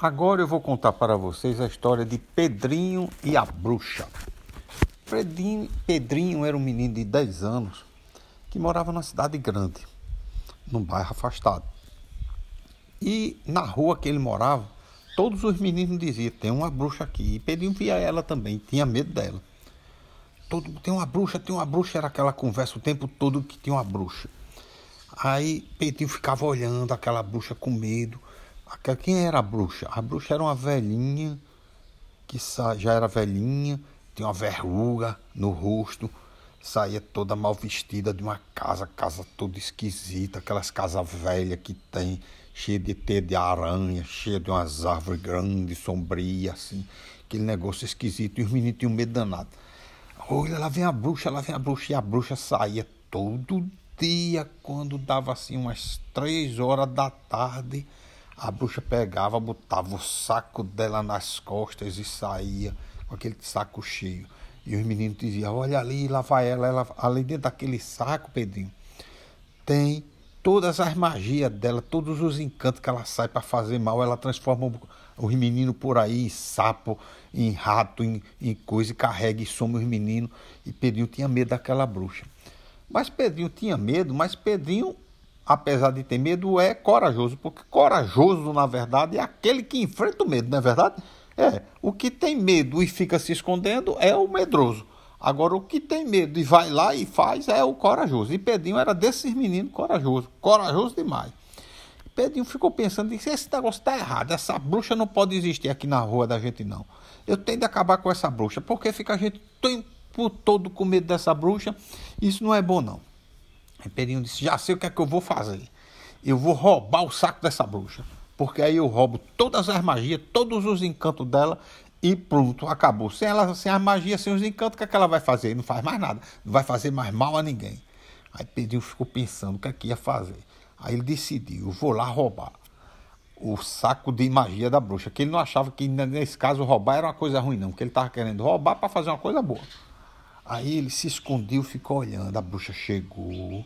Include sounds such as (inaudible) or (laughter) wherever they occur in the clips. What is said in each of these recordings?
Agora eu vou contar para vocês a história de Pedrinho e a bruxa. Pedrinho, Pedrinho era um menino de 10 anos que morava numa cidade grande, num bairro afastado. E na rua que ele morava, todos os meninos diziam: tem uma bruxa aqui. E Pedrinho via ela também, tinha medo dela. Todo, tem uma bruxa, tem uma bruxa, era aquela conversa o tempo todo que tinha uma bruxa. Aí Pedrinho ficava olhando aquela bruxa com medo. Quem era a bruxa? A bruxa era uma velhinha, que já era velhinha, tinha uma verruga no rosto, saía toda mal vestida de uma casa, casa toda esquisita, aquelas casas velhas que tem, cheia de teia de aranha, cheia de umas árvores grandes, sombrias, assim, aquele negócio esquisito, e os meninos tinham medo danado. Olha, lá vem a bruxa, lá vem a bruxa, e a bruxa saía todo dia, quando dava assim umas três horas da tarde, a bruxa pegava, botava o saco dela nas costas e saía com aquele saco cheio. E os meninos diziam: Olha ali, lá vai ela, ela ali dentro daquele saco, Pedrinho, tem todas as magias dela, todos os encantos que ela sai para fazer mal. Ela transforma os meninos por aí em sapo, em rato, em, em coisa, e carrega e soma os meninos. E Pedrinho tinha medo daquela bruxa. Mas Pedrinho tinha medo, mas Pedrinho apesar de ter medo, é corajoso, porque corajoso, na verdade, é aquele que enfrenta o medo, não é verdade? É, o que tem medo e fica se escondendo é o medroso. Agora, o que tem medo e vai lá e faz é o corajoso. E Pedrinho era desses meninos corajoso, corajoso demais. Pedrinho ficou pensando, disse, esse negócio está errado, essa bruxa não pode existir aqui na rua da gente, não. Eu tenho de acabar com essa bruxa, porque fica a gente tempo todo com medo dessa bruxa, isso não é bom, não. Aí Pedrinho disse: Já sei o que é que eu vou fazer. Eu vou roubar o saco dessa bruxa. Porque aí eu roubo todas as magias, todos os encantos dela e pronto, acabou. Sem ela, sem as magias, sem os encantos, o que, é que ela vai fazer? Não faz mais nada. Não vai fazer mais mal a ninguém. Aí Pedrinho ficou pensando o que é que ia fazer. Aí ele decidiu: eu vou lá roubar o saco de magia da bruxa. Que ele não achava que nesse caso roubar era uma coisa ruim, não. Que ele estava querendo roubar para fazer uma coisa boa. Aí ele se escondeu, ficou olhando. A bruxa chegou.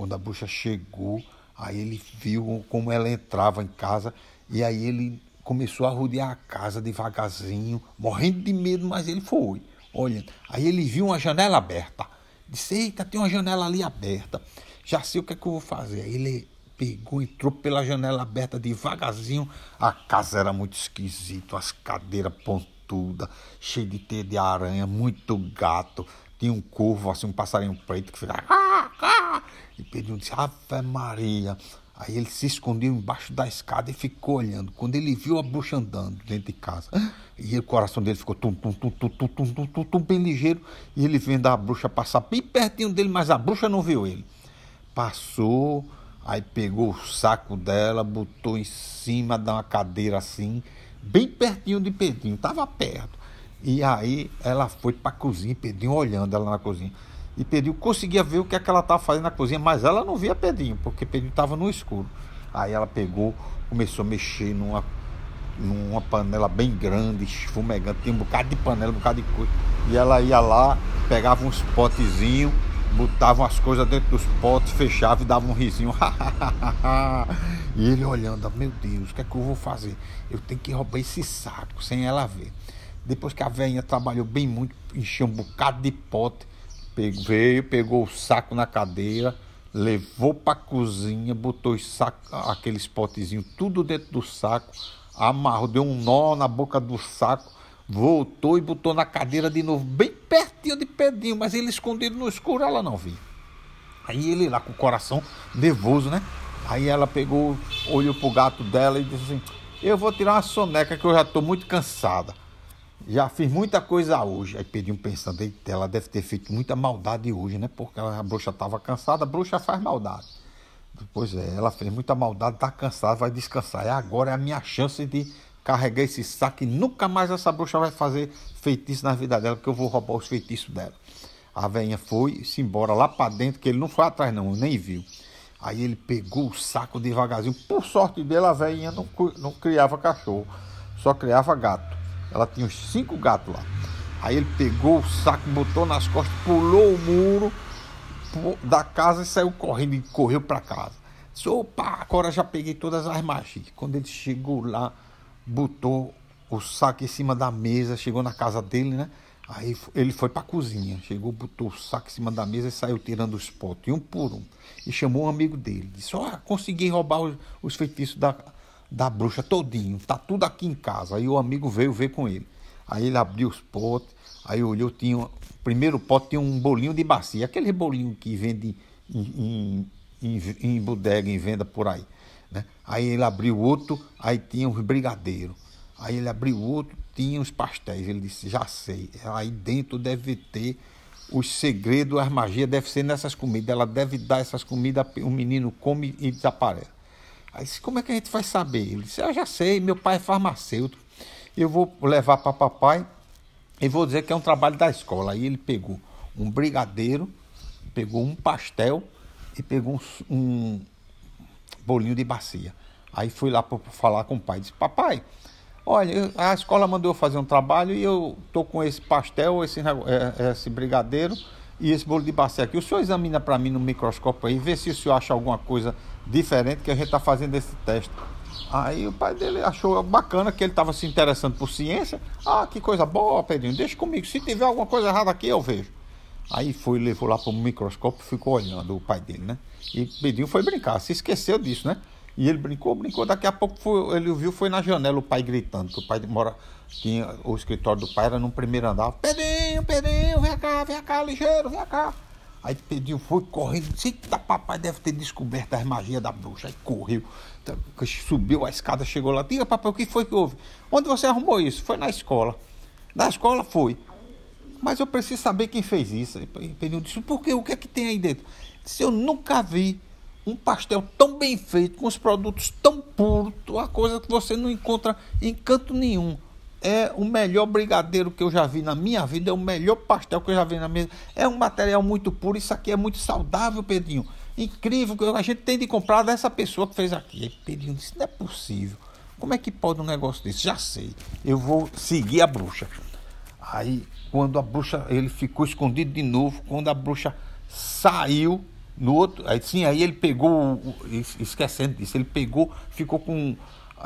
Quando a bruxa chegou, aí ele viu como ela entrava em casa. E aí ele começou a rodear a casa devagarzinho, morrendo de medo, mas ele foi olhando. Aí ele viu uma janela aberta. Disse: Eita, tem uma janela ali aberta. Já sei o que é que eu vou fazer. Aí ele pegou, entrou pela janela aberta devagarzinho. A casa era muito esquisita, as cadeiras pontudas cheio de teia de aranha, muito gato. Tinha um corvo, assim, um passarinho preto que ficava. Pedrinho disse: Ave Maria. Aí ele se escondeu embaixo da escada e ficou olhando. Quando ele viu a bruxa andando dentro de casa, e o coração dele ficou tum, tum, tum, tum, tum, tum, tum, tum, bem ligeiro. E ele vendo a bruxa passar bem pertinho dele, mas a bruxa não viu ele. Passou, aí pegou o saco dela, botou em cima de uma cadeira assim bem pertinho de Pedrinho, estava perto. E aí ela foi para a cozinha, Pedrinho olhando ela na cozinha. E Pedrinho conseguia ver o que, é que ela estava fazendo na cozinha, mas ela não via Pedrinho, porque Pedrinho estava no escuro. Aí ela pegou, começou a mexer numa, numa panela bem grande, esfumegante, tinha um bocado de panela, um bocado de coisa. E ela ia lá, pegava uns potezinhos botavam as coisas dentro dos potes, fechavam e davam um risinho. (laughs) e ele olhando, meu Deus, o que é que eu vou fazer? Eu tenho que roubar esse saco sem ela ver. Depois que a velhinha trabalhou bem muito, encheu um bocado de pote, veio, pegou o saco na cadeira, levou para cozinha, botou saco, aqueles potezinhos tudo dentro do saco, amarrou, deu um nó na boca do saco Voltou e botou na cadeira de novo, bem pertinho de Pedrinho, mas ele escondido no escuro, ela não viu. Aí ele lá com o coração nervoso, né? Aí ela pegou, olhou pro gato dela e disse assim: Eu vou tirar uma soneca que eu já estou muito cansada. Já fiz muita coisa hoje. Aí Pedrinho pensando, ela deve ter feito muita maldade hoje, né? Porque a bruxa estava cansada, a bruxa faz maldade. Pois é, ela fez muita maldade, está cansada, vai descansar. E agora é a minha chance de carregar esse saco e nunca mais essa bruxa vai fazer feitiço na vida dela, porque eu vou roubar os feitiços dela. A velhinha foi se embora lá para dentro, que ele não foi atrás não, nem viu. Aí ele pegou o saco devagarzinho. Por sorte dele, a velhinha não, não criava cachorro, só criava gato. Ela tinha uns cinco gatos lá. Aí ele pegou o saco, botou nas costas, pulou o muro da casa e saiu correndo e correu para casa. Disse, opa, agora já peguei todas as magias. Quando ele chegou lá, botou o saco em cima da mesa, chegou na casa dele, né? Aí ele foi para a cozinha, chegou, botou o saco em cima da mesa e saiu tirando os potes, um por um. E chamou um amigo dele. Disse: Ó, oh, consegui roubar os, os, feitiços da, da bruxa todinho, tá tudo aqui em casa. Aí o amigo veio ver com ele. Aí ele abriu os potes, aí olhou, tinha. O primeiro pote tinha um bolinho de bacia, aquele bolinho que vende em, em, em, em bodega, em venda por aí. Né? Aí ele abriu outro, aí tinha os brigadeiros. Aí ele abriu outro, tinha os pastéis. Ele disse, já sei. Aí dentro deve ter os segredos, as magias deve ser nessas comidas. Ela deve dar essas comidas, o menino come e desaparece. Aí disse, como é que a gente vai saber? Ele disse, eu já sei, meu pai é farmacêutico. Eu vou levar para papai e vou dizer que é um trabalho da escola. Aí ele pegou um brigadeiro, pegou um pastel e pegou um, um bolinho de bacia. Aí fui lá para falar com o pai. Disse, papai, Olha, a escola mandou fazer um trabalho e eu tô com esse pastel, esse, é, esse brigadeiro e esse bolo de bacia aqui. O senhor examina para mim no microscópio aí, vê se o senhor acha alguma coisa diferente que a gente está fazendo esse teste. Aí o pai dele achou bacana que ele estava se interessando por ciência. Ah, que coisa boa, Pedrinho, deixa comigo. Se tiver alguma coisa errada aqui, eu vejo. Aí foi, levou lá para o microscópio, ficou olhando o pai dele, né? E Pedrinho foi brincar, se esqueceu disso, né? E ele brincou, brincou. Daqui a pouco foi, ele viu, foi na janela o pai gritando, que o pai mora, tinha, o escritório do pai era no primeiro andar. Pedrinho, Pedrinho, vem cá, vem cá, ligeiro, vem cá. Aí Pedrinho foi correndo, eita, papai deve ter descoberto as magias da bruxa. Aí correu, tá, subiu a escada, chegou lá. Diga, papai, o que foi que houve? Onde você arrumou isso? Foi na escola. Na escola foi. Mas eu preciso saber quem fez isso. Aí Pedrinho disse, por quê? O que é que tem aí dentro? Disse, eu nunca vi um pastel tão bem feito, com os produtos tão puros, uma coisa que você não encontra em canto nenhum. É o melhor brigadeiro que eu já vi na minha vida, é o melhor pastel que eu já vi na minha. É um material muito puro, isso aqui é muito saudável, Pedrinho. Incrível, a gente tem de comprar dessa pessoa que fez aqui. Aí Pedrinho disse, não é possível. Como é que pode um negócio desse? Já sei, eu vou seguir a bruxa. Aí, quando a bruxa, ele ficou escondido de novo, quando a bruxa saiu, no outro, aí sim, aí ele pegou, esquecendo disso, ele pegou, ficou com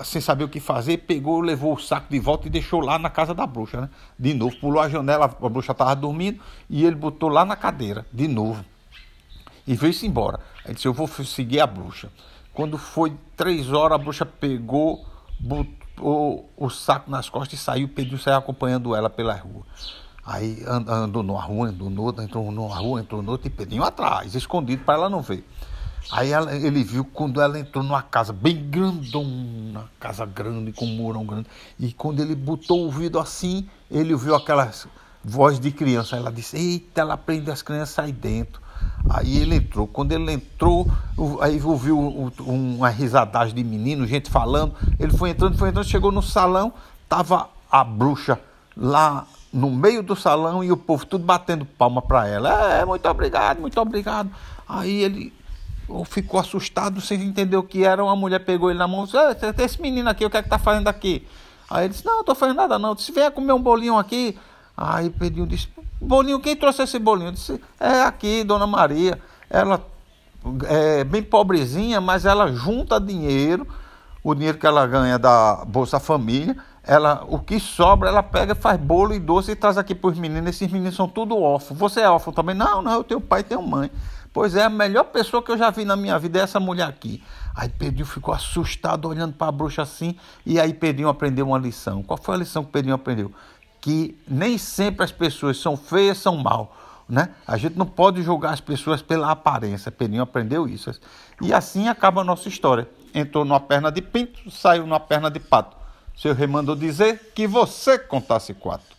sem saber o que fazer, pegou, levou o saco de volta e deixou lá na casa da bruxa, né? De novo, pulou a janela, a bruxa estava dormindo e ele botou lá na cadeira, de novo. E veio-se embora. Aí disse: Eu vou seguir a bruxa. Quando foi três horas, a bruxa pegou, botou o saco nas costas e saiu, pediu sair acompanhando ela pela rua. Aí andou numa rua, andou noutra, entrou numa rua, entrou noutra e Pedrinho atrás, escondido para ela não ver. Aí ela, ele viu quando ela entrou numa casa bem grandona, casa grande, com um murão grande. E quando ele botou o ouvido assim, ele ouviu aquelas voz de criança. Ela disse: Eita, ela prende as crianças aí dentro. Aí ele entrou. Quando ele entrou, aí ouviu uma risadagem de menino, gente falando. Ele foi entrando, foi entrando, chegou no salão, tava a bruxa lá no meio do salão e o povo tudo batendo palma para ela. É, muito obrigado, muito obrigado. Aí ele ficou assustado sem entender o que era. Uma mulher pegou ele na mão e disse: Esse menino aqui, o que é que tá fazendo aqui? Aí ele disse: Não, não tô fazendo nada não. Disse: Venha comer um bolinho aqui. Aí pediu, disse: Bolinho, quem trouxe esse bolinho? Disse: É aqui, dona Maria. Ela é bem pobrezinha, mas ela junta dinheiro, o dinheiro que ela ganha da Bolsa Família ela, o que sobra, ela pega, faz bolo e doce e traz aqui para os meninos. Esses meninos são tudo órfãos. Você é órfão também? Não, não, eu tenho pai e tenho mãe. Pois é, a melhor pessoa que eu já vi na minha vida é essa mulher aqui. Aí Pedrinho ficou assustado olhando para a bruxa assim. E aí Pedrinho aprendeu uma lição. Qual foi a lição que Pedrinho aprendeu? Que nem sempre as pessoas são feias, são mal. Né? A gente não pode julgar as pessoas pela aparência. Pedrinho aprendeu isso. E assim acaba a nossa história. Entrou numa perna de pinto, saiu numa perna de pato. Seu rei mandou dizer que você contasse quatro.